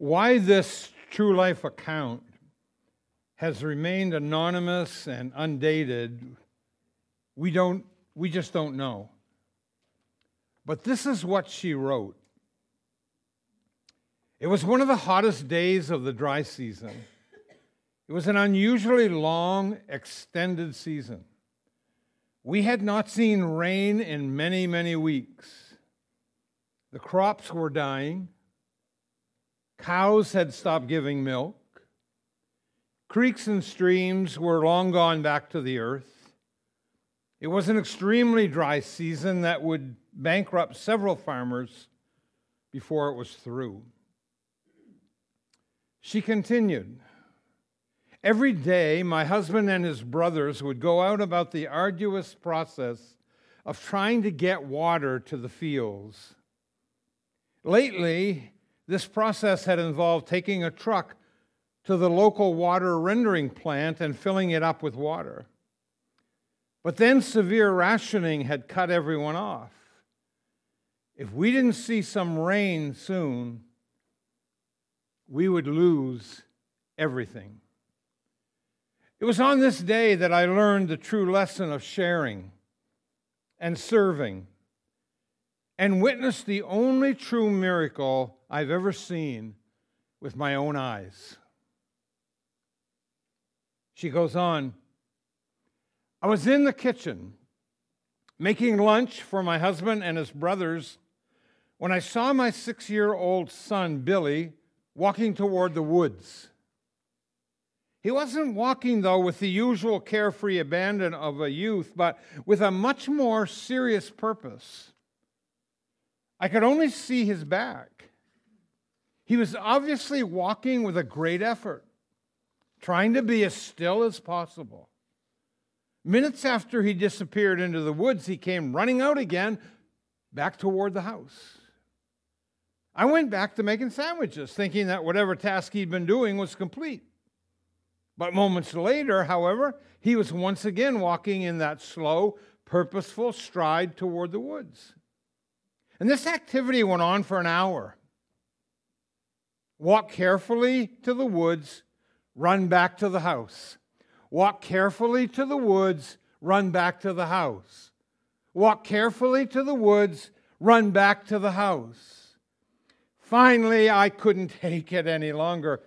Why this true life account has remained anonymous and undated, we, don't, we just don't know. But this is what she wrote. It was one of the hottest days of the dry season. It was an unusually long, extended season. We had not seen rain in many, many weeks. The crops were dying. Cows had stopped giving milk. Creeks and streams were long gone back to the earth. It was an extremely dry season that would bankrupt several farmers before it was through. She continued Every day, my husband and his brothers would go out about the arduous process of trying to get water to the fields. Lately, this process had involved taking a truck to the local water rendering plant and filling it up with water. But then severe rationing had cut everyone off. If we didn't see some rain soon, we would lose everything. It was on this day that I learned the true lesson of sharing and serving and witnessed the only true miracle I've ever seen with my own eyes. She goes on I was in the kitchen making lunch for my husband and his brothers when I saw my six year old son, Billy, walking toward the woods. He wasn't walking, though, with the usual carefree abandon of a youth, but with a much more serious purpose. I could only see his back. He was obviously walking with a great effort, trying to be as still as possible. Minutes after he disappeared into the woods, he came running out again, back toward the house. I went back to making sandwiches, thinking that whatever task he'd been doing was complete. But moments later, however, he was once again walking in that slow, purposeful stride toward the woods. And this activity went on for an hour. Walk carefully to the woods, run back to the house. Walk carefully to the woods, run back to the house. Walk carefully to the woods, run back to the house. Finally, I couldn't take it any longer.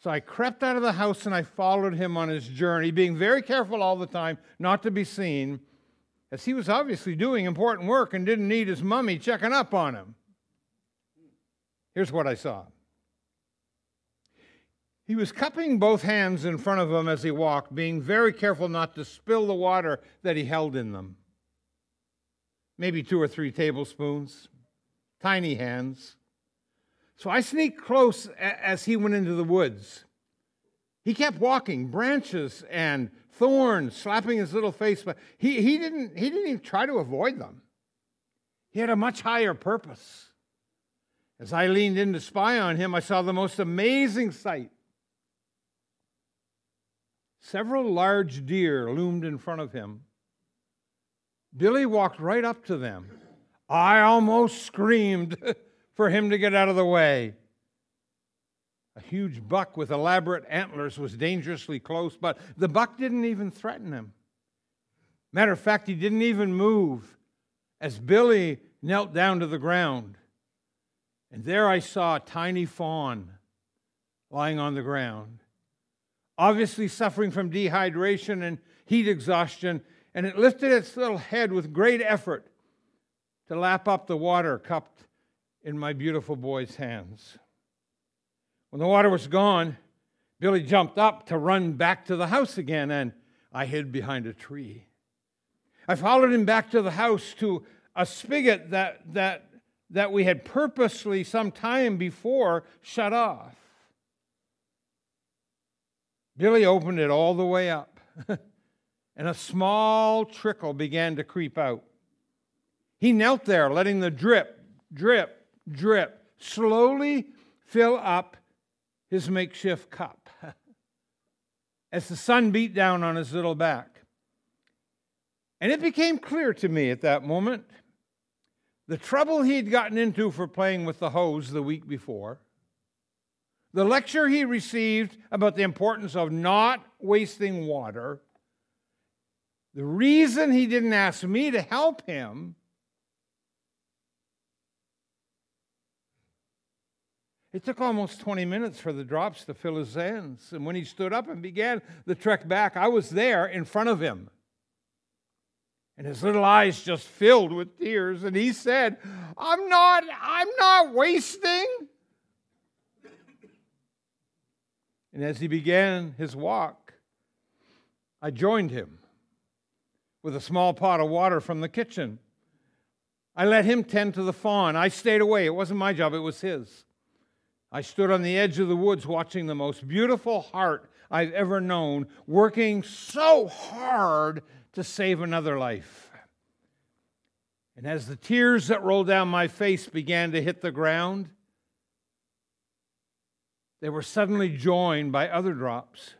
So I crept out of the house and I followed him on his journey, being very careful all the time not to be seen, as he was obviously doing important work and didn't need his mummy checking up on him. Here's what I saw. He was cupping both hands in front of him as he walked, being very careful not to spill the water that he held in them. Maybe two or three tablespoons, tiny hands. So I sneaked close as he went into the woods. He kept walking, branches and thorns slapping his little face, but he, he, didn't, he didn't even try to avoid them. He had a much higher purpose. As I leaned in to spy on him, I saw the most amazing sight. Several large deer loomed in front of him. Billy walked right up to them. I almost screamed. for him to get out of the way. A huge buck with elaborate antlers was dangerously close, but the buck didn't even threaten him. Matter of fact, he didn't even move as Billy knelt down to the ground. And there I saw a tiny fawn lying on the ground, obviously suffering from dehydration and heat exhaustion, and it lifted its little head with great effort to lap up the water cupped in my beautiful boy's hands. When the water was gone, Billy jumped up to run back to the house again, and I hid behind a tree. I followed him back to the house to a spigot that, that, that we had purposely some time before shut off. Billy opened it all the way up, and a small trickle began to creep out. He knelt there, letting the drip, drip, drip, slowly fill up his makeshift cup as the sun beat down on his little back. And it became clear to me at that moment the trouble he'd gotten into for playing with the hose the week before, the lecture he received about the importance of not wasting water, the reason he didn't ask me to help him It took almost 20 minutes for the drops to fill his hands. And when he stood up and began the trek back, I was there in front of him. And his little eyes just filled with tears. And he said, I'm not, I'm not wasting. And as he began his walk, I joined him with a small pot of water from the kitchen. I let him tend to the fawn. I stayed away. It wasn't my job, it was his. I stood on the edge of the woods watching the most beautiful heart I've ever known, working so hard to save another life. And as the tears that rolled down my face began to hit the ground, they were suddenly joined by other drops,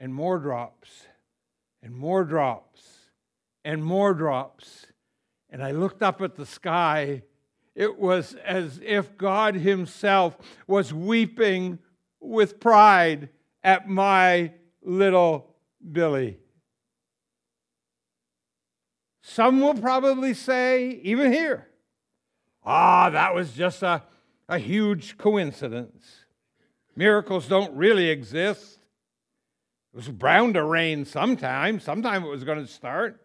and more drops, and more drops, and more drops. And I looked up at the sky it was as if God Himself was weeping with pride at my little Billy. Some will probably say, even here, ah, that was just a, a huge coincidence. Miracles don't really exist. It was bound to rain sometime. Sometime it was going to start.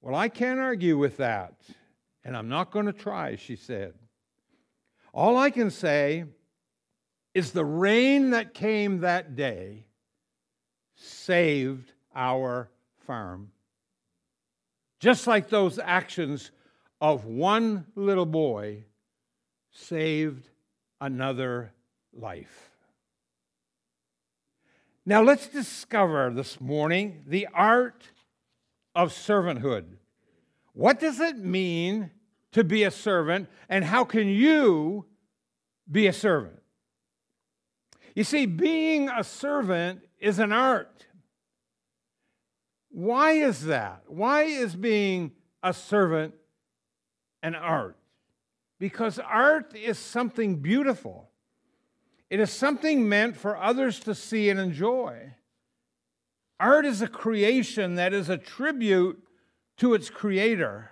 Well, I can't argue with that and I'm not going to try, she said. All I can say is the rain that came that day saved our farm. Just like those actions of one little boy saved another life. Now let's discover this morning the art of servanthood. What does it mean to be a servant, and how can you be a servant? You see, being a servant is an art. Why is that? Why is being a servant an art? Because art is something beautiful. It is something meant for others to see and enjoy. Art is a creation that is a tribute to its creator.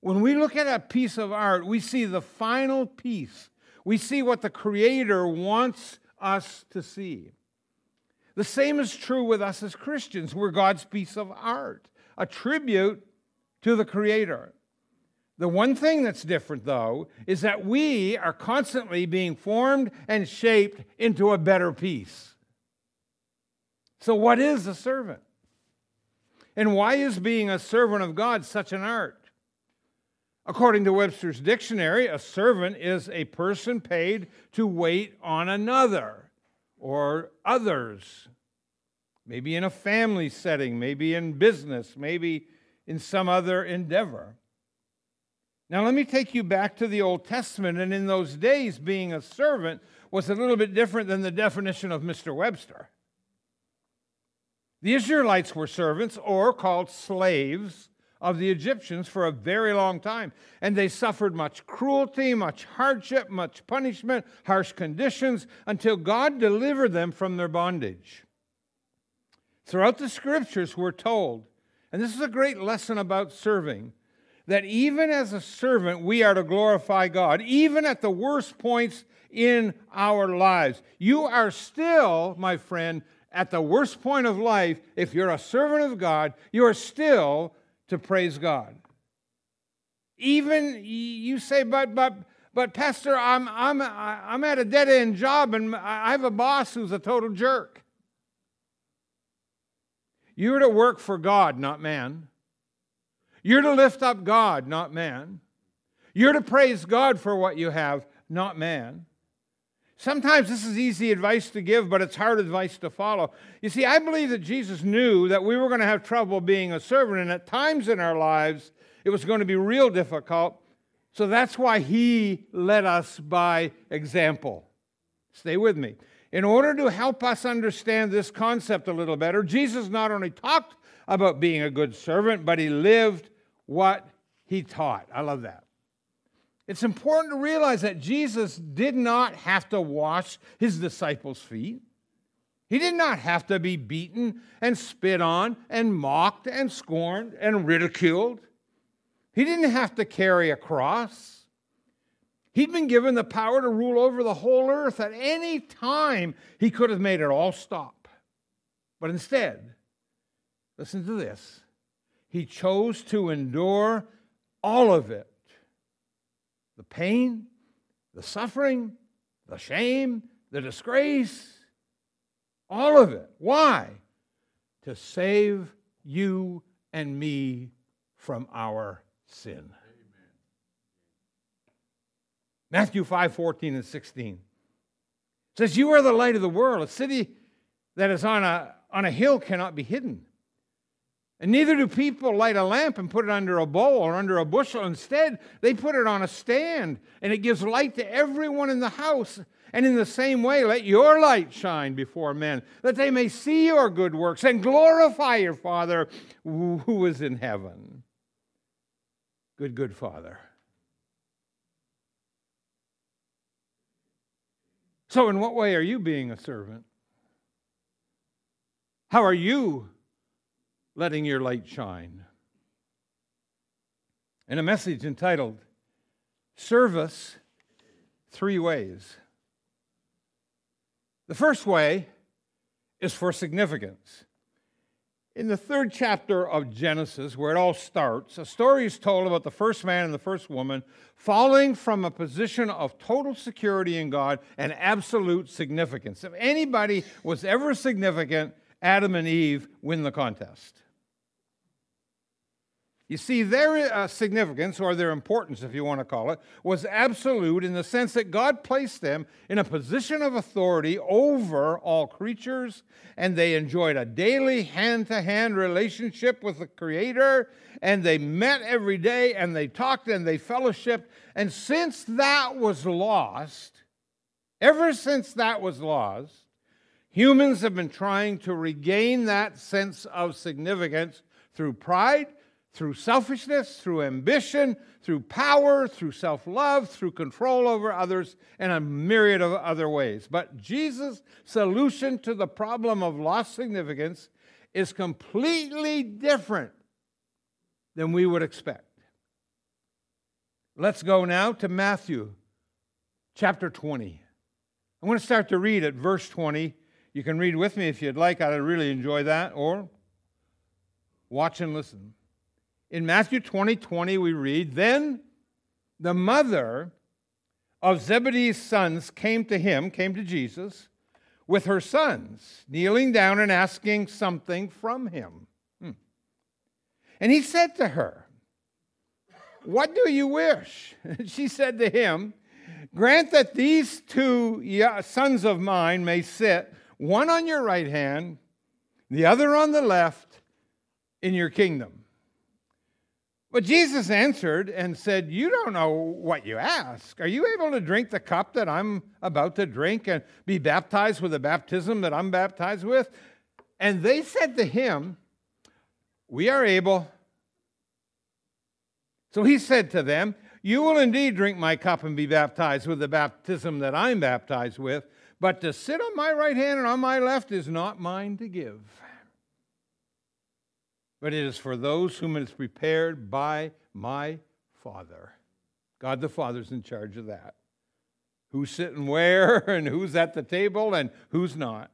When we look at a piece of art, we see the final piece. We see what the Creator wants us to see. The same is true with us as Christians. We're God's piece of art, a tribute to the Creator. The one thing that's different, though, is that we are constantly being formed and shaped into a better piece. So, what is a servant? And why is being a servant of God such an art? According to Webster's dictionary, a servant is a person paid to wait on another or others. Maybe in a family setting, maybe in business, maybe in some other endeavor. Now, let me take you back to the Old Testament. And in those days, being a servant was a little bit different than the definition of Mr. Webster. The Israelites were servants or called slaves of the Egyptians for a very long time. And they suffered much cruelty, much hardship, much punishment, harsh conditions until God delivered them from their bondage. Throughout the scriptures, we're told, and this is a great lesson about serving, that even as a servant, we are to glorify God, even at the worst points in our lives. You are still, my friend, at the worst point of life, if you're a servant of God, you are still to praise God. Even you say, but, but, but Pastor, I'm, I'm, I'm at a dead end job and I have a boss who's a total jerk. You're to work for God, not man. You're to lift up God, not man. You're to praise God for what you have, not man. Sometimes this is easy advice to give, but it's hard advice to follow. You see, I believe that Jesus knew that we were going to have trouble being a servant, and at times in our lives, it was going to be real difficult. So that's why he led us by example. Stay with me. In order to help us understand this concept a little better, Jesus not only talked about being a good servant, but he lived what he taught. I love that. It's important to realize that Jesus did not have to wash his disciples' feet. He did not have to be beaten and spit on and mocked and scorned and ridiculed. He didn't have to carry a cross. He'd been given the power to rule over the whole earth. At any time, he could have made it all stop. But instead, listen to this he chose to endure all of it the pain, the suffering, the shame, the disgrace, all of it. Why? To save you and me from our sin. Matthew 5 14 and 16 says, You are the light of the world. A city that is on a, on a hill cannot be hidden. And neither do people light a lamp and put it under a bowl or under a bushel. Instead, they put it on a stand, and it gives light to everyone in the house. And in the same way, let your light shine before men, that they may see your good works and glorify your Father who is in heaven. Good, good Father. So, in what way are you being a servant? How are you letting your light shine? In a message entitled Service Three Ways. The first way is for significance. In the third chapter of Genesis, where it all starts, a story is told about the first man and the first woman falling from a position of total security in God and absolute significance. If anybody was ever significant, Adam and Eve win the contest. You see, their uh, significance, or their importance, if you want to call it, was absolute in the sense that God placed them in a position of authority over all creatures, and they enjoyed a daily hand to hand relationship with the Creator, and they met every day, and they talked and they fellowshiped. And since that was lost, ever since that was lost, humans have been trying to regain that sense of significance through pride through selfishness, through ambition, through power, through self love, through control over others, and a myriad of other ways. But Jesus' solution to the problem of lost significance is completely different than we would expect. Let's go now to Matthew chapter 20. I'm going to start to read at verse 20. You can read with me if you'd like. I'd really enjoy that. Or watch and listen. In Matthew 20 20, we read, Then the mother of Zebedee's sons came to him, came to Jesus, with her sons, kneeling down and asking something from him. Hmm. And he said to her, What do you wish? she said to him, Grant that these two sons of mine may sit, one on your right hand, the other on the left, in your kingdom. But Jesus answered and said, You don't know what you ask. Are you able to drink the cup that I'm about to drink and be baptized with the baptism that I'm baptized with? And they said to him, We are able. So he said to them, You will indeed drink my cup and be baptized with the baptism that I'm baptized with, but to sit on my right hand and on my left is not mine to give but it is for those whom it is prepared by my Father. God the Father's in charge of that. Who's sitting where, and who's at the table, and who's not.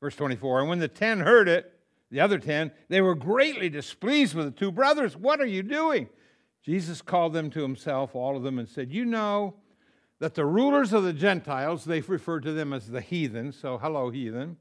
Verse 24 And when the ten heard it, the other ten, they were greatly displeased with the two brothers. What are you doing? Jesus called them to himself, all of them, and said, You know that the rulers of the Gentiles, they refer to them as the heathen, so hello, heathen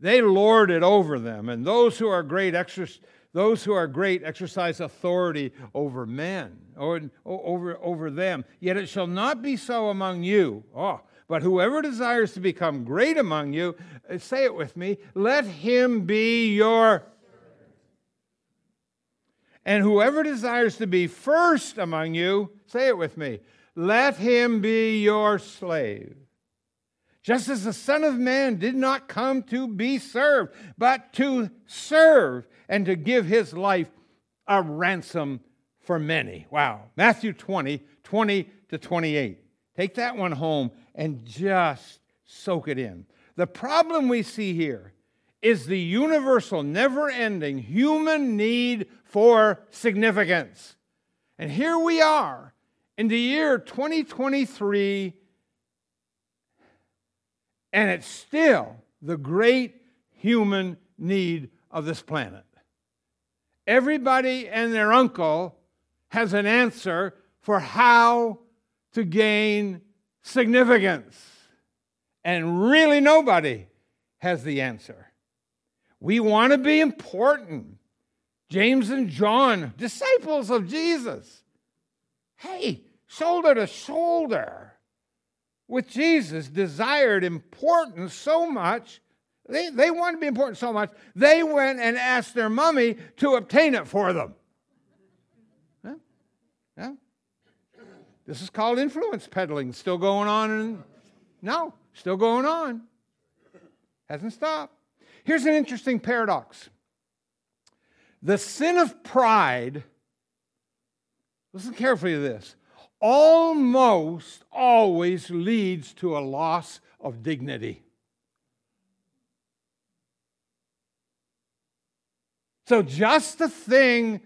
they lord it over them, and those who are great exercise those who are great exercise authority over men or over, over them. Yet it shall not be so among you. Oh, but whoever desires to become great among you, uh, say it with me, let him be your. And whoever desires to be first among you, say it with me, let him be your slave just as the Son of Man did not come to be served, but to serve and to give his life a ransom for many. Wow. Matthew 20, 20 to 28. Take that one home and just soak it in. The problem we see here is the universal, never ending human need for significance. And here we are in the year 2023, and it's still the great human need of this planet. Everybody and their uncle has an answer for how to gain significance. And really, nobody has the answer. We want to be important. James and John, disciples of Jesus. Hey, shoulder to shoulder with Jesus, desired importance so much. They, they wanted to be important so much, they went and asked their mummy to obtain it for them. Huh? This is called influence peddling. Still going on? And, no, still going on. Hasn't stopped. Here's an interesting paradox the sin of pride, listen carefully to this, almost always leads to a loss of dignity. So, just the thing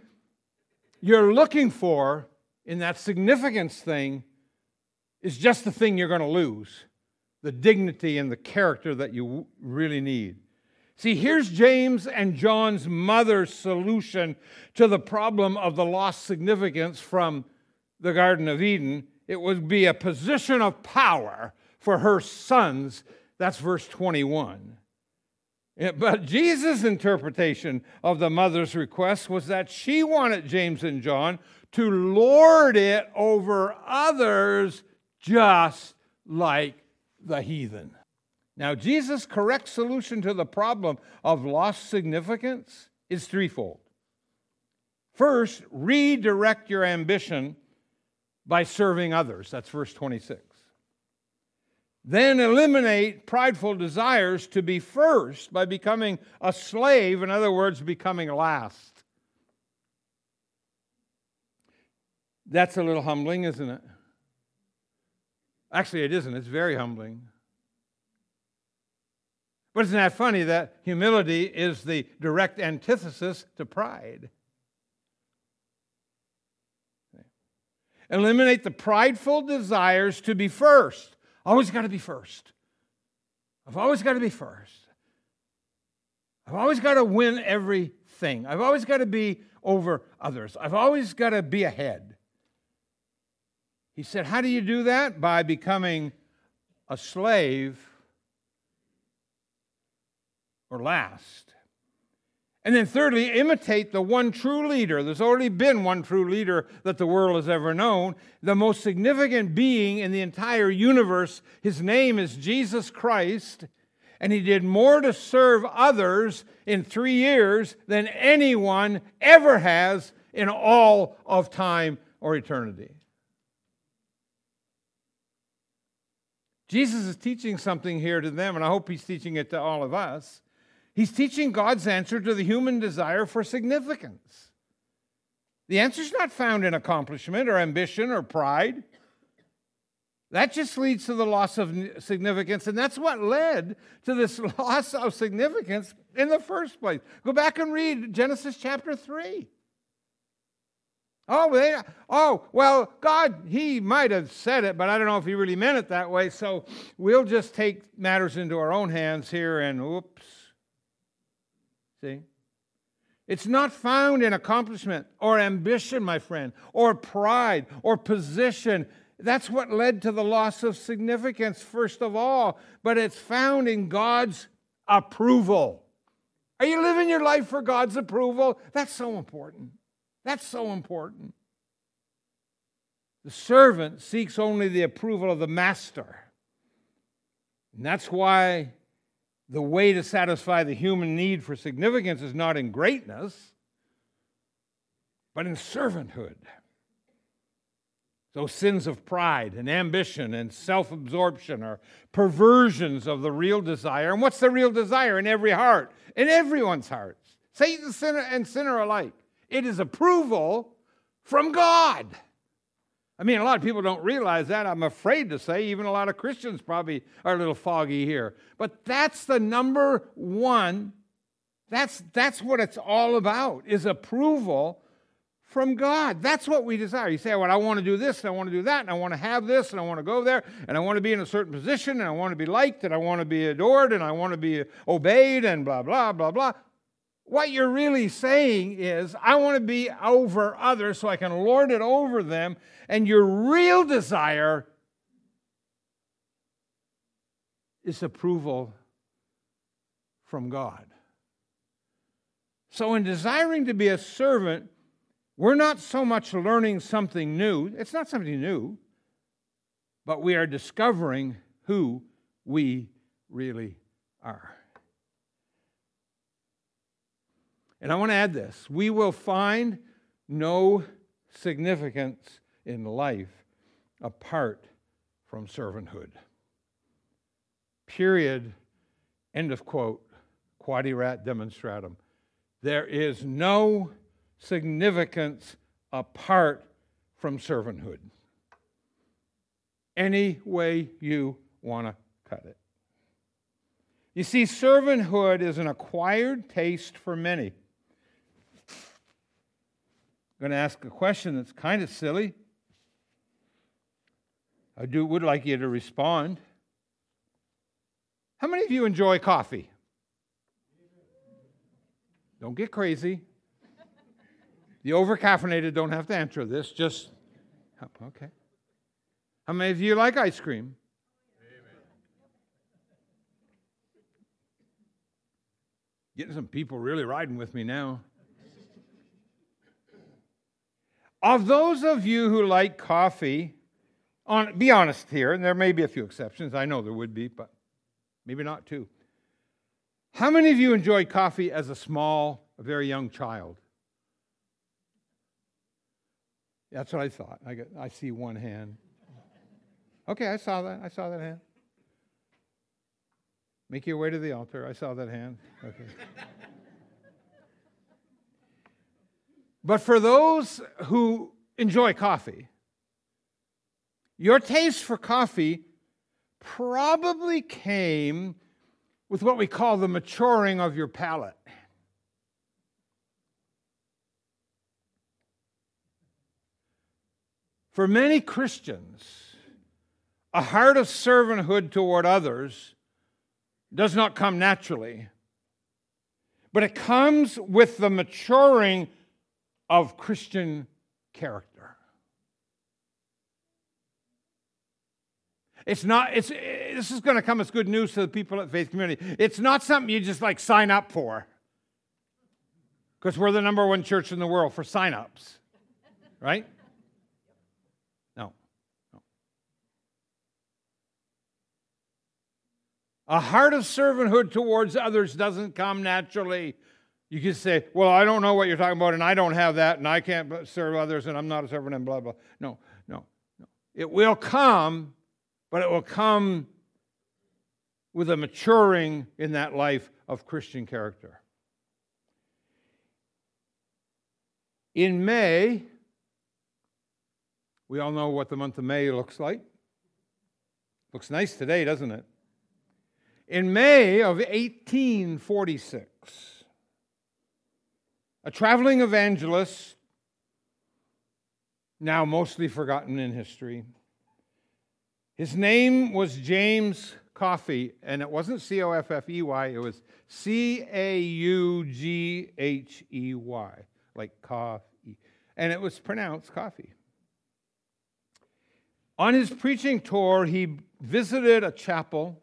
you're looking for in that significance thing is just the thing you're going to lose the dignity and the character that you really need. See, here's James and John's mother's solution to the problem of the lost significance from the Garden of Eden. It would be a position of power for her sons. That's verse 21. But Jesus' interpretation of the mother's request was that she wanted James and John to lord it over others just like the heathen. Now, Jesus' correct solution to the problem of lost significance is threefold. First, redirect your ambition by serving others. That's verse 26. Then eliminate prideful desires to be first by becoming a slave, in other words, becoming last. That's a little humbling, isn't it? Actually, it isn't. It's very humbling. But isn't that funny that humility is the direct antithesis to pride? Eliminate the prideful desires to be first. Always got to be first. I've always got to be first. I've always got to win everything. I've always got to be over others. I've always got to be ahead. He said, How do you do that? By becoming a slave or last. And then, thirdly, imitate the one true leader. There's already been one true leader that the world has ever known, the most significant being in the entire universe. His name is Jesus Christ, and he did more to serve others in three years than anyone ever has in all of time or eternity. Jesus is teaching something here to them, and I hope he's teaching it to all of us. He's teaching God's answer to the human desire for significance. The answer is not found in accomplishment or ambition or pride. That just leads to the loss of significance, and that's what led to this loss of significance in the first place. Go back and read Genesis chapter 3. Oh, they, oh, well, God, He might have said it, but I don't know if He really meant it that way. So we'll just take matters into our own hands here and oops. See? It's not found in accomplishment or ambition, my friend, or pride or position. That's what led to the loss of significance, first of all, but it's found in God's approval. Are you living your life for God's approval? That's so important. That's so important. The servant seeks only the approval of the master. And that's why the way to satisfy the human need for significance is not in greatness, but in servanthood. So, sins of pride and ambition and self absorption are perversions of the real desire. And what's the real desire in every heart? In everyone's hearts. Satan sinner and sinner alike. It is approval from God. I mean, a lot of people don't realize that. I'm afraid to say, even a lot of Christians probably are a little foggy here. But that's the number one. That's, that's what it's all about, is approval from God. That's what we desire. You say, well, I want to do this, and I want to do that, and I want to have this, and I want to go there, and I want to be in a certain position, and I want to be liked, and I want to be adored, and I want to be obeyed, and blah, blah, blah, blah. What you're really saying is, I want to be over others so I can lord it over them. And your real desire is approval from God. So, in desiring to be a servant, we're not so much learning something new, it's not something new, but we are discovering who we really are. And I want to add this we will find no significance in life apart from servanthood. Period. End of quote. Quod erat demonstratum. There is no significance apart from servanthood. Any way you want to cut it. You see, servanthood is an acquired taste for many going to ask a question that's kind of silly. I do would like you to respond. How many of you enjoy coffee? Don't get crazy. The overcaffeinated don't have to answer this. Just okay. How many of you like ice cream? Getting some people really riding with me now. Of those of you who like coffee, on, be honest here, and there may be a few exceptions. I know there would be, but maybe not too. How many of you enjoyed coffee as a small, a very young child? That's what I thought. I, got, I see one hand. Okay, I saw that. I saw that hand. Make your way to the altar. I saw that hand. Okay. But for those who enjoy coffee, your taste for coffee probably came with what we call the maturing of your palate. For many Christians, a heart of servanthood toward others does not come naturally, but it comes with the maturing of Christian character. It's not, it's, eh, this is going to come as good news to the people at Faith Community. It's not something you just like sign up for. Because we're the number one church in the world for sign-ups. Right? No. no. A heart of servanthood towards others doesn't come naturally. You can say, well, I don't know what you're talking about, and I don't have that, and I can't serve others, and I'm not a servant, and blah, blah. No, no, no. It will come, but it will come with a maturing in that life of Christian character. In May, we all know what the month of May looks like. Looks nice today, doesn't it? In May of 1846, a traveling evangelist, now mostly forgotten in history. His name was James Caughey, and it wasn't C O F F E Y, it was C A U G H E Y, like coffee. And it was pronounced coffee. On his preaching tour, he visited a chapel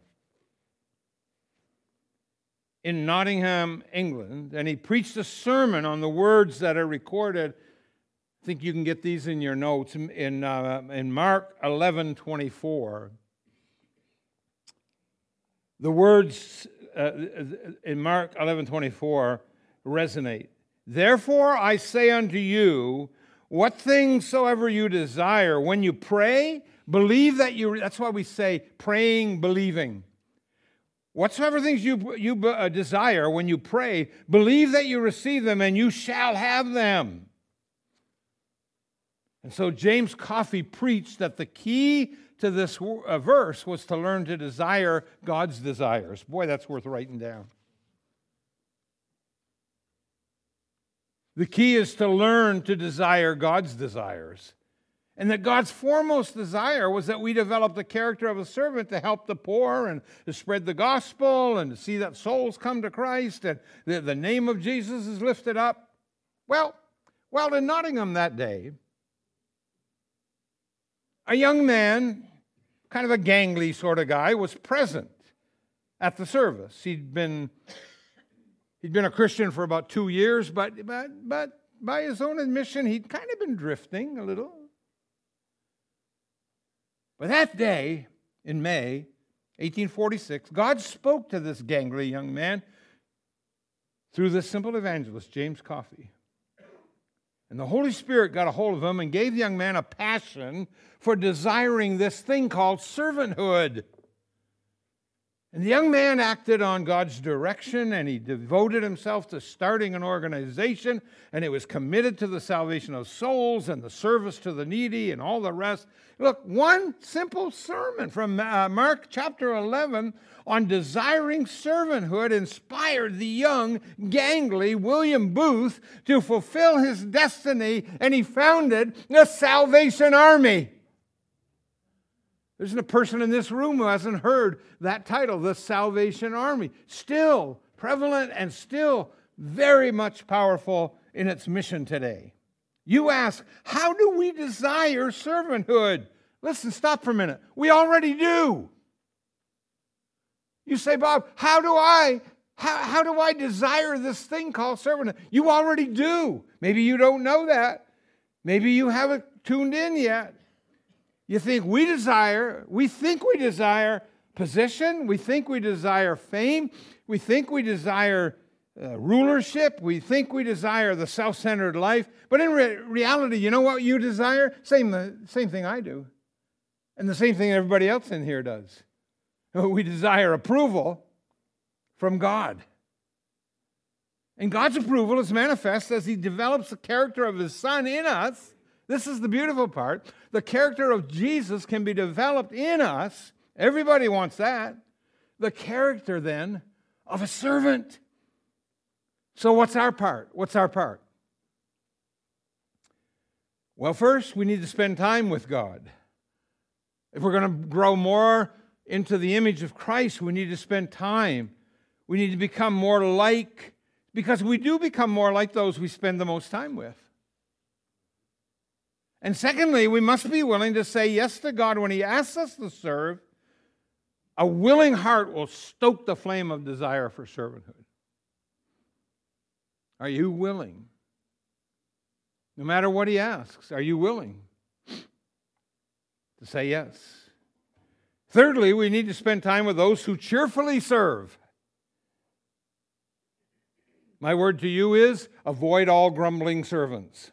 in Nottingham, England, and he preached a sermon on the words that are recorded. I think you can get these in your notes in, uh, in Mark 11 24. The words uh, in Mark 11 24 resonate. Therefore, I say unto you, what things soever you desire, when you pray, believe that you, that's why we say praying, believing. Whatsoever things you, you uh, desire when you pray, believe that you receive them and you shall have them. And so James Caughey preached that the key to this uh, verse was to learn to desire God's desires. Boy, that's worth writing down. The key is to learn to desire God's desires. And that God's foremost desire was that we develop the character of a servant to help the poor and to spread the gospel and to see that souls come to Christ and the, the name of Jesus is lifted up. Well, well, in Nottingham that day, a young man, kind of a gangly sort of guy, was present at the service. He'd been he'd been a Christian for about two years, but but but by his own admission, he'd kind of been drifting a little. But that day in May 1846, God spoke to this gangly young man through the simple evangelist, James Caughey. And the Holy Spirit got a hold of him and gave the young man a passion for desiring this thing called servanthood. And the young man acted on God's direction and he devoted himself to starting an organization and it was committed to the salvation of souls and the service to the needy and all the rest. Look, one simple sermon from uh, Mark chapter 11 on desiring servanthood inspired the young, gangly William Booth to fulfill his destiny and he founded the Salvation Army. There isn't a person in this room who hasn't heard that title, the Salvation Army. Still prevalent and still very much powerful in its mission today. You ask, how do we desire servanthood? Listen, stop for a minute. We already do. You say, Bob, how do I how, how do I desire this thing called servanthood? You already do. Maybe you don't know that. Maybe you haven't tuned in yet. You think we desire, we think we desire position, we think we desire fame, we think we desire uh, rulership, we think we desire the self centered life, but in re- reality, you know what you desire? Same, uh, same thing I do, and the same thing everybody else in here does. We desire approval from God. And God's approval is manifest as He develops the character of His Son in us this is the beautiful part. The character of Jesus can be developed in us. Everybody wants that. The character, then, of a servant. So, what's our part? What's our part? Well, first, we need to spend time with God. If we're going to grow more into the image of Christ, we need to spend time. We need to become more like, because we do become more like those we spend the most time with. And secondly, we must be willing to say yes to God when He asks us to serve. A willing heart will stoke the flame of desire for servanthood. Are you willing? No matter what He asks, are you willing to say yes? Thirdly, we need to spend time with those who cheerfully serve. My word to you is avoid all grumbling servants.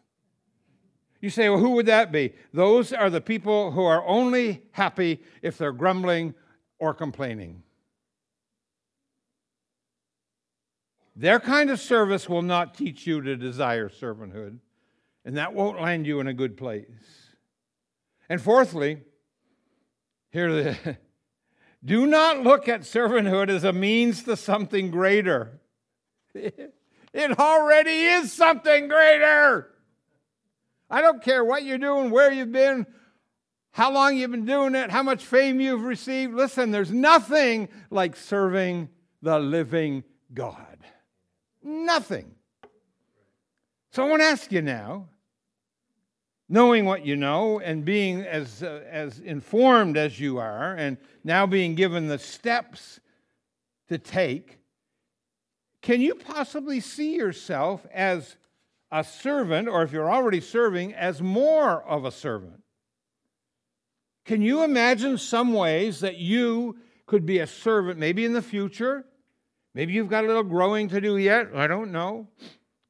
You say, well, who would that be? Those are the people who are only happy if they're grumbling or complaining. Their kind of service will not teach you to desire servanthood, and that won't land you in a good place. And fourthly, here the do not look at servanthood as a means to something greater. It already is something greater. I don't care what you're doing, where you've been, how long you've been doing it, how much fame you've received. Listen, there's nothing like serving the living God. Nothing. So I want to ask you now, knowing what you know and being as, uh, as informed as you are, and now being given the steps to take, can you possibly see yourself as a servant, or if you're already serving, as more of a servant. Can you imagine some ways that you could be a servant, maybe in the future? Maybe you've got a little growing to do yet. I don't know.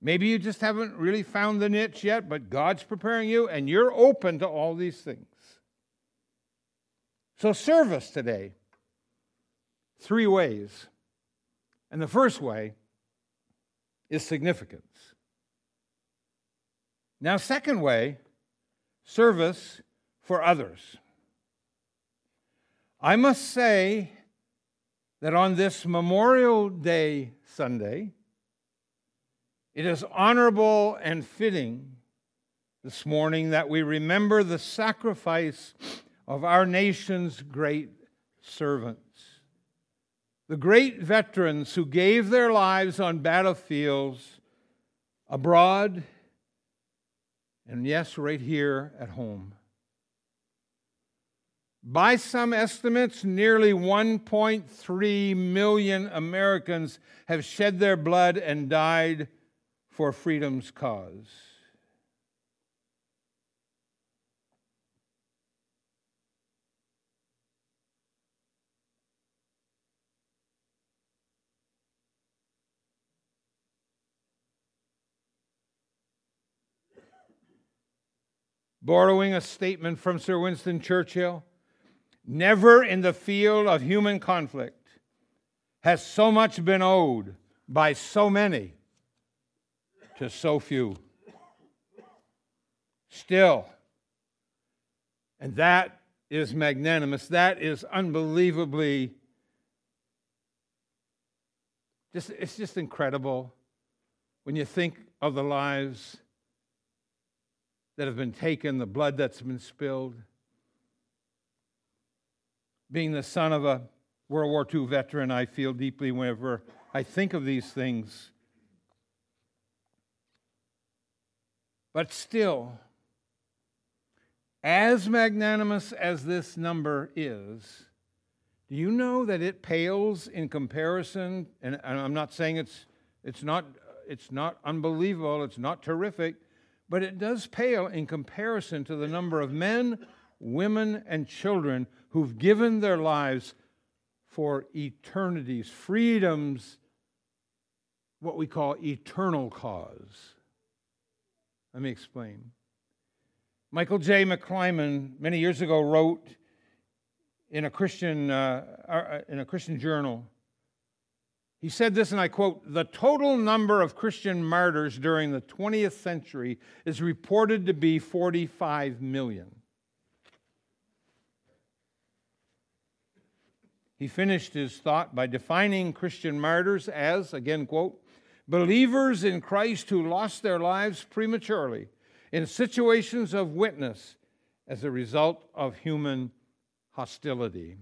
Maybe you just haven't really found the niche yet, but God's preparing you and you're open to all these things. So, service today, three ways. And the first way is significance. Now, second way, service for others. I must say that on this Memorial Day Sunday, it is honorable and fitting this morning that we remember the sacrifice of our nation's great servants, the great veterans who gave their lives on battlefields abroad and, yes, right here at home. By some estimates, nearly 1.3 million Americans have shed their blood and died for freedom's cause. Borrowing a statement from Sir Winston Churchill, Never in the field of human conflict has so much been owed by so many to so few. Still, and that is magnanimous, that is unbelievably just it's just incredible when you think of the lives that have been taken, the blood that's been spilled being the son of a World War II veteran, I feel deeply whenever I think of these things. But still, as magnanimous as this number is, do you know that it pales in comparison? And I'm not saying it's, it's, not, it's not unbelievable, it's not terrific, but it does pale in comparison to the number of men, women, and children who've given their lives for eternity's freedom's what we call eternal cause. Let me explain. Michael J. McClymond many years ago wrote in a Christian uh, uh in a Christian journal. He said this, and I quote: "The total number of Christian martyrs during the 20th century is reported to be 45 million." He finished his thought by defining Christian martyrs as, again, quote, believers in Christ who lost their lives prematurely in situations of witness as a result of human hostility.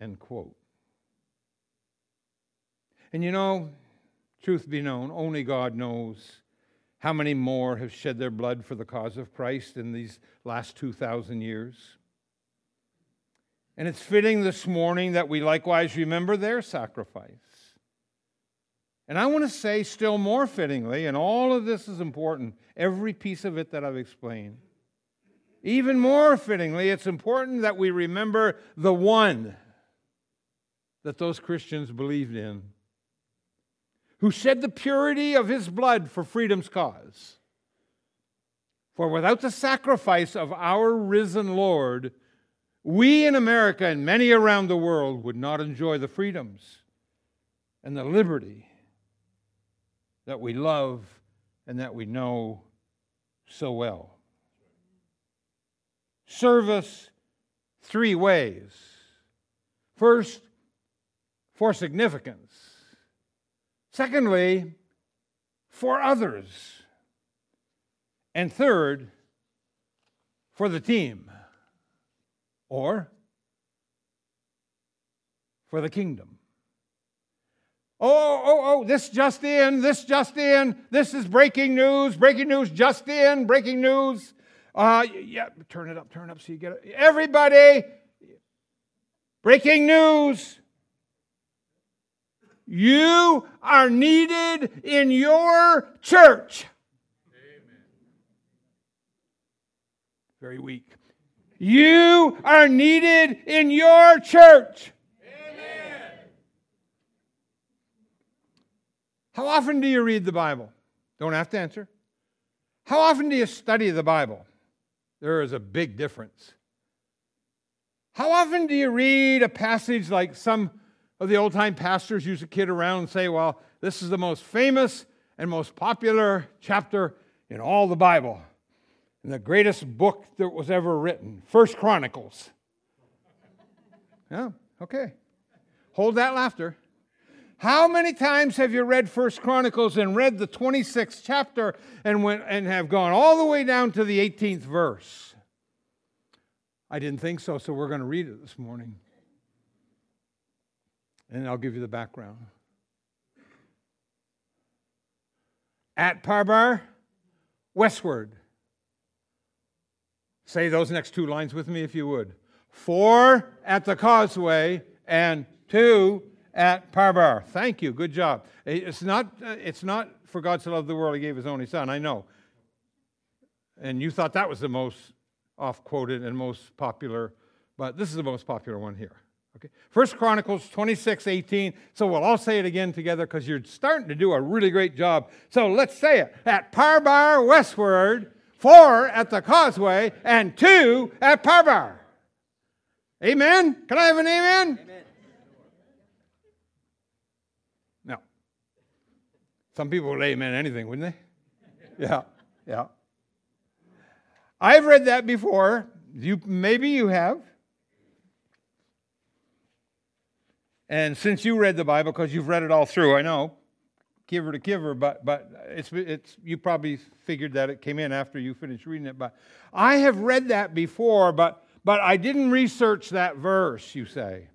End quote. And you know, truth be known, only God knows how many more have shed their blood for the cause of Christ in these last 2,000 years. And it's fitting this morning that we likewise remember their sacrifice. And I want to say, still more fittingly, and all of this is important, every piece of it that I've explained. Even more fittingly, it's important that we remember the one that those Christians believed in, who shed the purity of his blood for freedom's cause. For without the sacrifice of our risen Lord, we in America and many around the world would not enjoy the freedoms and the liberty that we love and that we know so well. Service three ways. First, for significance. Secondly, for others. And third, for the team or for the kingdom. Oh, oh, oh, this just in, this just in, this is breaking news, breaking news just in, breaking news. Uh, yeah, turn it up, turn it up so you get it. Everybody, breaking news. You are needed in your church. Amen. Very weak. You are needed in your church. Amen. How often do you read the Bible? Don't have to answer. How often do you study the Bible? There is a big difference. How often do you read a passage like some of the old time pastors used to kid around and say, well, this is the most famous and most popular chapter in all the Bible? in the greatest book that was ever written, First Chronicles. Yeah, okay. Hold that laughter. How many times have you read First Chronicles and read the 26th chapter and went and have gone all the way down to the 18th verse? I didn't think so, so we're going to read it this morning. And I'll give you the background. At Parbar, westward. Say those next two lines with me if you would. Four at the causeway and two at Parbar. Thank you. Good job. It's not, uh, it's not for God to love the world, he gave his only son. I know. And you thought that was the most off quoted and most popular, but this is the most popular one here. Okay. First Chronicles 26, 18. So we'll all say it again together because you're starting to do a really great job. So let's say it. At Parbar westward, four at the causeway, and two at Parbar. Amen? Can I have an amen? amen. Now, some people would amen anything, wouldn't they? Yeah, yeah. I've read that before. You maybe you have. And since you read the Bible, because you've read it all through, I know, kiver to kiver, but but it's it's you probably figured that it came in after you finished reading it. But I have read that before, but but I didn't research that verse, you say.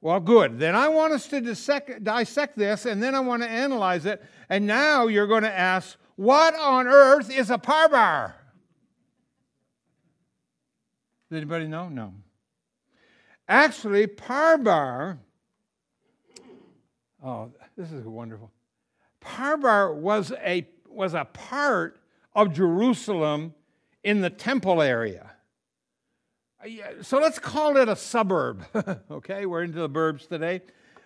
Well, good. Then I want us to dissect, dissect this, and then I want to analyze it. And now you're going to ask, what on earth is a parbar? Does anybody know? No. Actually, parbar, oh, this is wonderful. Parbar was a, was a part of Jerusalem in the temple area. Uh, so let's call it a suburb. okay, we're into the burbs today.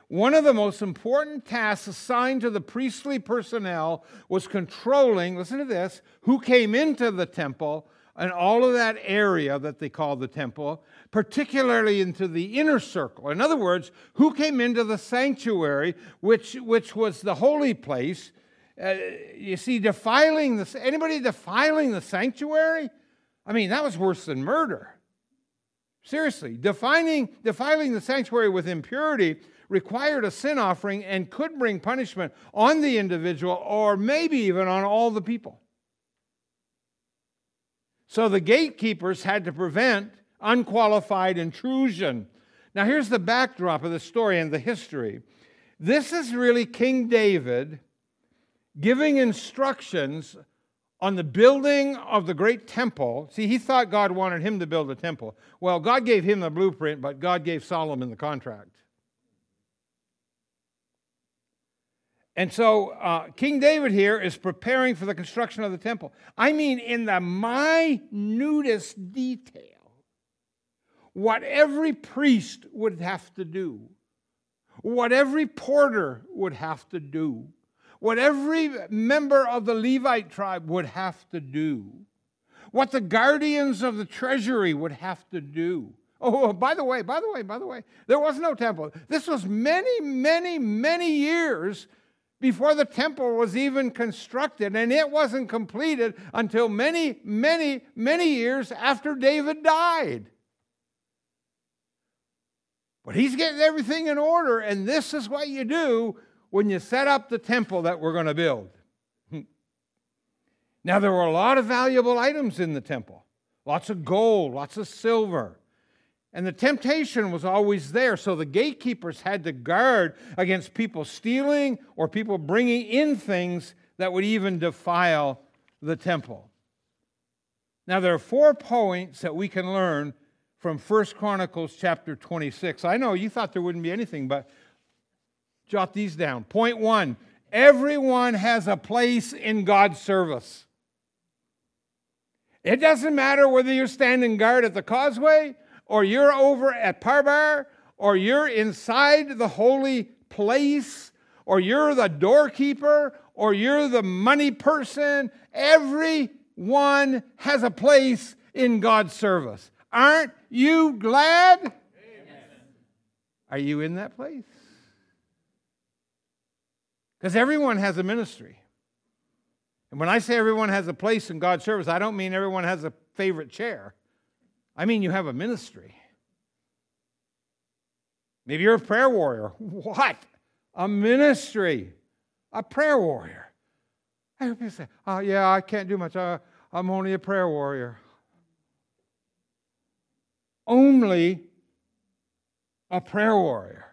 One of the most important tasks assigned to the priestly personnel was controlling, listen to this, who came into the temple and all of that area that they call the temple, particularly into the inner circle. In other words, who came into the sanctuary, which, which was the holy place. Uh, you see, defiling the, anybody defiling the sanctuary? I mean, that was worse than murder. Seriously, defining, defiling the sanctuary with impurity required a sin offering and could bring punishment on the individual or maybe even on all the people. So the gatekeepers had to prevent unqualified intrusion. Now, here's the backdrop of the story and the history. This is really King David giving instructions on the building of the great temple. See, he thought God wanted him to build a temple. Well, God gave him the blueprint, but God gave Solomon the contract. And so uh, King David here is preparing for the construction of the temple. I mean, in the minutest detail, what every priest would have to do, what every porter would have to do, what every member of the Levite tribe would have to do, what the guardians of the treasury would have to do. Oh, by the way, by the way, by the way, there was no temple. This was many, many, many years before the temple was even constructed, and it wasn't completed until many, many, many years after David died. But he's getting everything in order, and this is what you do when you set up the temple that we're going to build. Now, there were a lot of valuable items in the temple lots of gold, lots of silver. And the temptation was always there. So the gatekeepers had to guard against people stealing or people bringing in things that would even defile the temple. Now, there are four points that we can learn from First Chronicles chapter 26. I know you thought there wouldn't be anything, but Jot these down. Point one everyone has a place in God's service. It doesn't matter whether you're standing guard at the causeway, or you're over at Parbar, or you're inside the holy place, or you're the doorkeeper, or you're the money person. Everyone has a place in God's service. Aren't you glad? Amen. Are you in that place? Because everyone has a ministry. And when I say everyone has a place in God's service, I don't mean everyone has a favorite chair. I mean you have a ministry. Maybe you're a prayer warrior. What? A ministry. A prayer warrior. I hope you say, oh, yeah, I can't do much. Uh, I'm only a prayer warrior. Only a prayer warrior.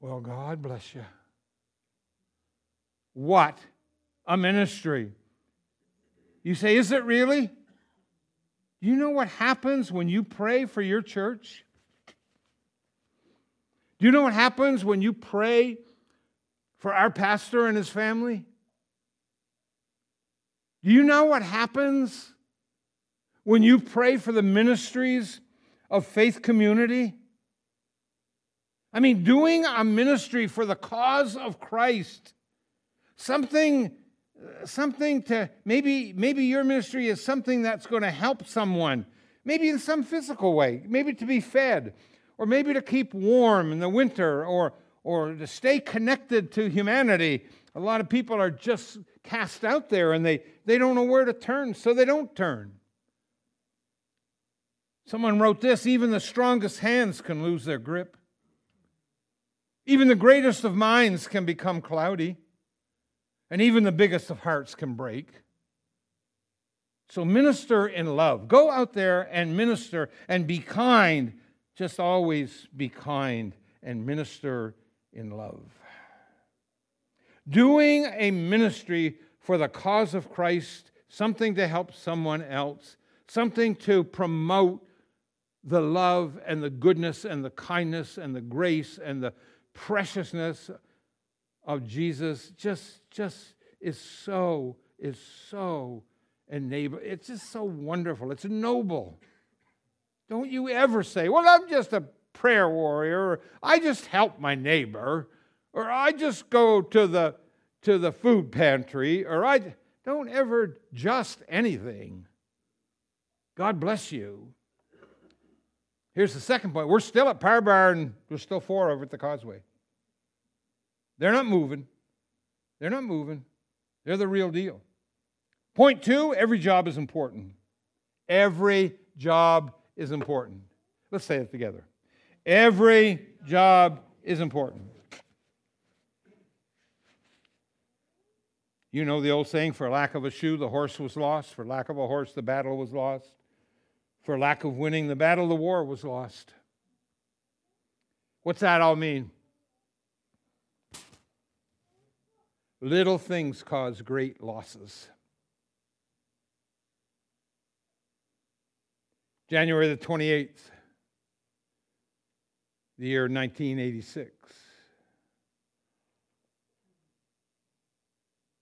Well, God bless you. What a ministry. You say, is it really? Do you know what happens when you pray for your church? Do you know what happens when you pray for our pastor and his family? Do you know what happens when you pray for the ministries of faith community? I mean, doing a ministry for the cause of Christ, something, something to maybe, maybe your ministry is something that's going to help someone, maybe in some physical way, maybe to be fed, or maybe to keep warm in the winter, or, or to stay connected to humanity. A lot of people are just cast out there and they, they don't know where to turn, so they don't turn. Someone wrote this even the strongest hands can lose their grip. Even the greatest of minds can become cloudy, and even the biggest of hearts can break. So minister in love. Go out there and minister and be kind. Just always be kind and minister in love. Doing a ministry for the cause of Christ, something to help someone else, something to promote the love and the goodness and the kindness and the grace and the preciousness of Jesus just, just is so, is so enable. It's just so wonderful. It's noble. Don't you ever say, well, I'm just a prayer warrior, or I just help my neighbor, or I just go to the to the food pantry, or I don't ever just anything. God bless you. Here's the second point. We're still at Parbar and there's still four over at the causeway. They're not moving. They're not moving. They're the real deal. Point two every job is important. Every job is important. Let's say it together. Every job is important. You know the old saying for lack of a shoe, the horse was lost. For lack of a horse, the battle was lost. For lack of winning the battle, the war was lost. What's that all mean? Little things cause great losses. January the 28th, the year 1986.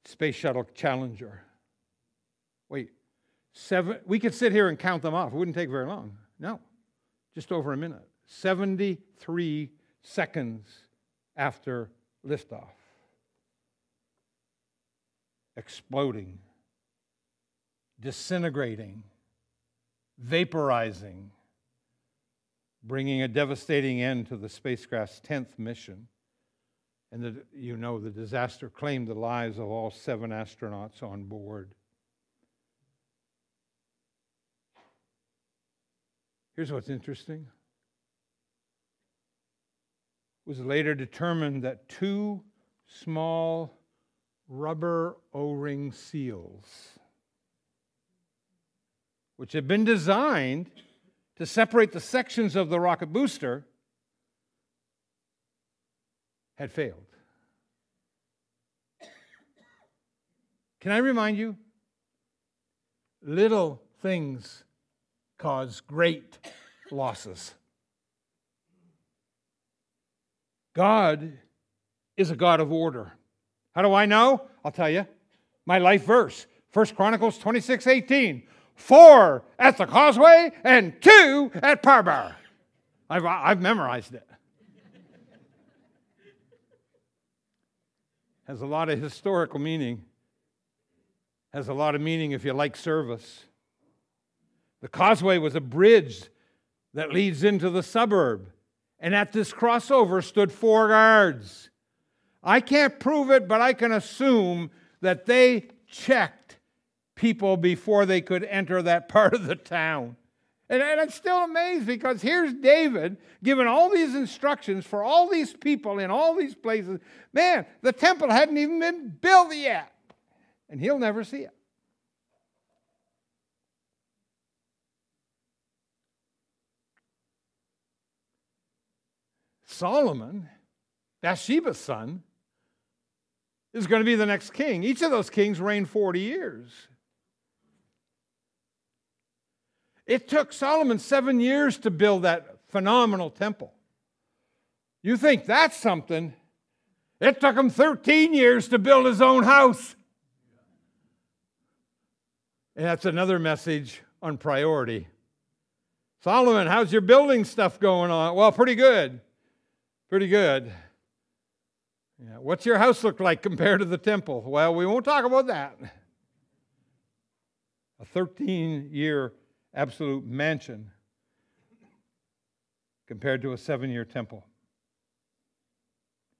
Space Shuttle Challenger. Wait, Seven, we could sit here and count them off. It wouldn't take very long. No, just over a minute. 73 seconds after liftoff. Exploding, disintegrating, vaporizing, bringing a devastating end to the spacecraft's 10th mission. And the, you know the disaster claimed the lives of all seven astronauts on board. Here's what's interesting. It was later determined that two small rubber O ring seals, which had been designed to separate the sections of the rocket booster, had failed. Can I remind you? Little things cause great losses. God is a God of order. How do I know? I'll tell you. My life verse, 1 Chronicles 26 18. Four at the causeway and two at Parbar. I've, I've memorized it. Has a lot of historical meaning. Has a lot of meaning if you like service. The causeway was a bridge that leads into the suburb. And at this crossover stood four guards. I can't prove it, but I can assume that they checked people before they could enter that part of the town. And, and I'm still amazed because here's David giving all these instructions for all these people in all these places. Man, the temple hadn't even been built yet, and he'll never see it. Solomon, Bathsheba's son, is going to be the next king. Each of those kings reigned 40 years. It took Solomon seven years to build that phenomenal temple. You think that's something? It took him 13 years to build his own house. And that's another message on priority. Solomon, how's your building stuff going on? Well, pretty good. Pretty good. Yeah. What's your house look like compared to the temple? Well, we won't talk about that. A 13 year absolute mansion compared to a seven year temple.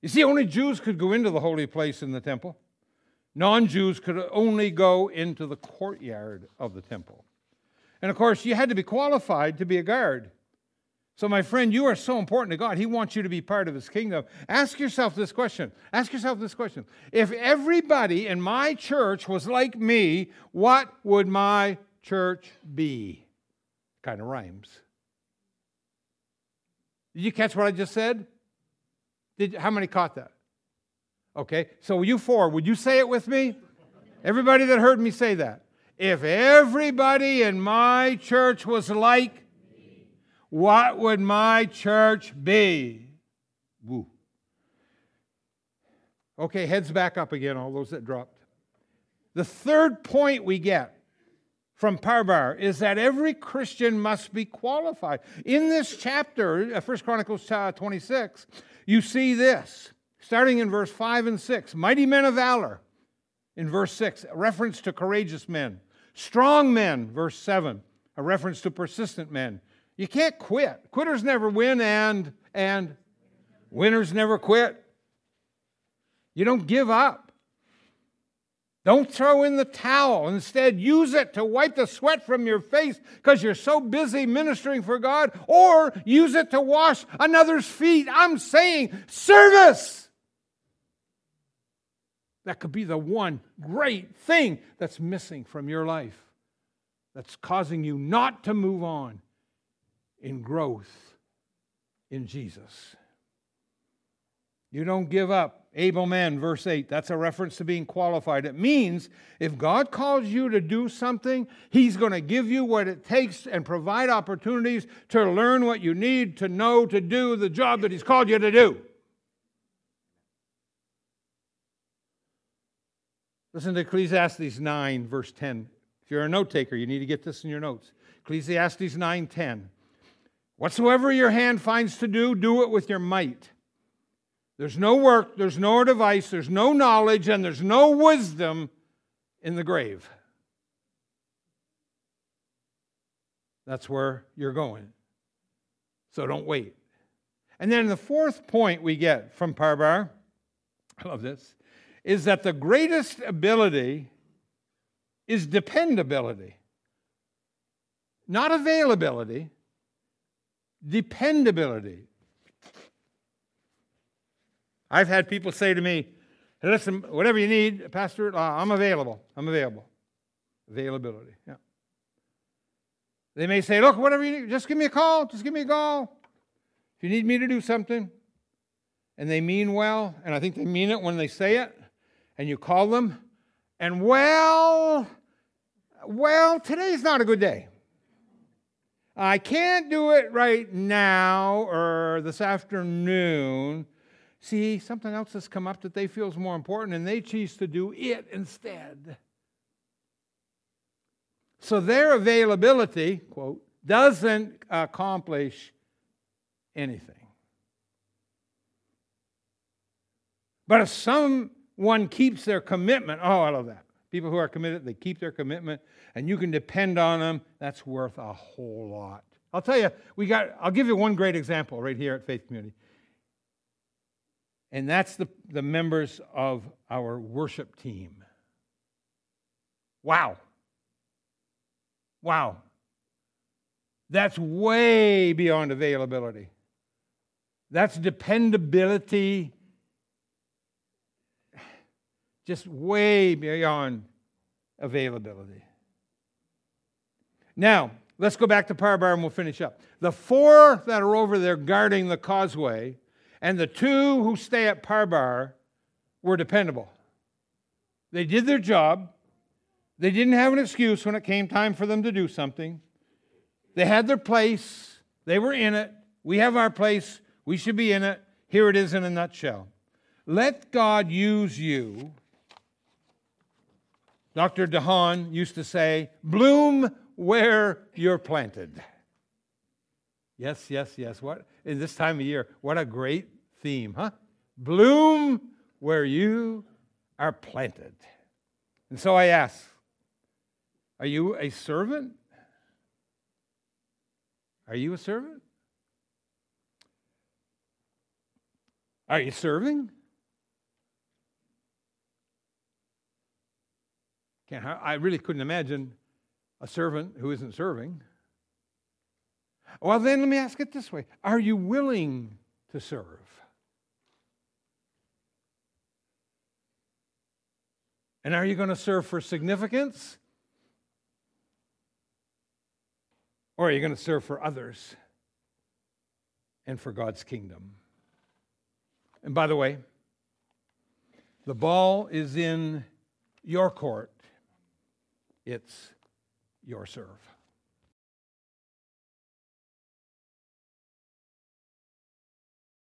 You see, only Jews could go into the holy place in the temple. Non Jews could only go into the courtyard of the temple. And of course, you had to be qualified to be a guard. So, my friend, you are so important to God. He wants you to be part of His kingdom. Ask yourself this question. Ask yourself this question. If everybody in my church was like me, what would my church be? Kind of rhymes. Did you catch what I just said? Did, how many caught that? Okay, so you four, would you say it with me? Everybody that heard me say that. If everybody in my church was like, what would my church be? Woo. Okay, heads back up again, all those that dropped. The third point we get from Parbar is that every Christian must be qualified. In this chapter, 1 uh, Chronicles uh, 26, you see this, starting in verse 5 and 6. Mighty men of valor, in verse 6, a reference to courageous men. Strong men, verse 7, a reference to persistent men. You can't quit. Quitters never win, and, and winners never quit. You don't give up. Don't throw in the towel. Instead, use it to wipe the sweat from your face because you're so busy ministering for God, or use it to wash another's feet. I'm saying service. That could be the one great thing that's missing from your life, that's causing you not to move on in growth in Jesus. You don't give up able men, verse 8. That's a reference to being qualified. It means if God calls you to do something, He's going to give you what it takes and provide opportunities to learn what you need to know to do the job that He's called you to do. Listen to Ecclesiastes 9, verse 10. If you're a note taker, you need to get this in your notes. Ecclesiastes 9 10. Whatsoever your hand finds to do, do it with your might there's no work, there's no device, there's no knowledge, and there's no wisdom in the grave. That's where you're going. So don't wait. And then the fourth point we get from Parbar, I love this, is that the greatest ability is dependability, not availability, dependability. I've had people say to me, listen, whatever you need, Pastor, uh, I'm available. I'm available. Availability, yeah. They may say, look, whatever you need, just give me a call. Just give me a call. If you need me to do something, and they mean well, and I think they mean it when they say it, and you call them, and well, well, today's not a good day. I can't do it right now or this afternoon. See, something else has come up that they feel is more important, and they choose to do it instead. So their availability, quote, doesn't accomplish anything. But if someone keeps their commitment, oh, I love that. People who are committed, they keep their commitment, and you can depend on them, that's worth a whole lot. I'll tell you, we got, I'll give you one great example right here at Faith Community. And that's the, the members of our worship team. Wow. Wow. That's way beyond availability. That's dependability, just way beyond availability. Now, let's go back to Parbar and we'll finish up. The four that are over there guarding the causeway and the two who stay at Parbar were dependable. They did their job. They didn't have an excuse when it came time for them to do something. They had their place. They were in it. We have our place. We should be in it. Here it is in a nutshell. Let God use you. Dr. DeHaan used to say, bloom where you're planted. Yes, yes, yes. What in this time of year, what a great theme, huh? Bloom where you are planted. And so I ask, are you a servant? Are you a servant? Are you serving? Can't, I really couldn't imagine a servant who isn't serving. Well, then let me ask it this way Are you willing to serve? And are you going to serve for significance? Or are you going to serve for others and for God's kingdom? And by the way, the ball is in your court. It's your serve.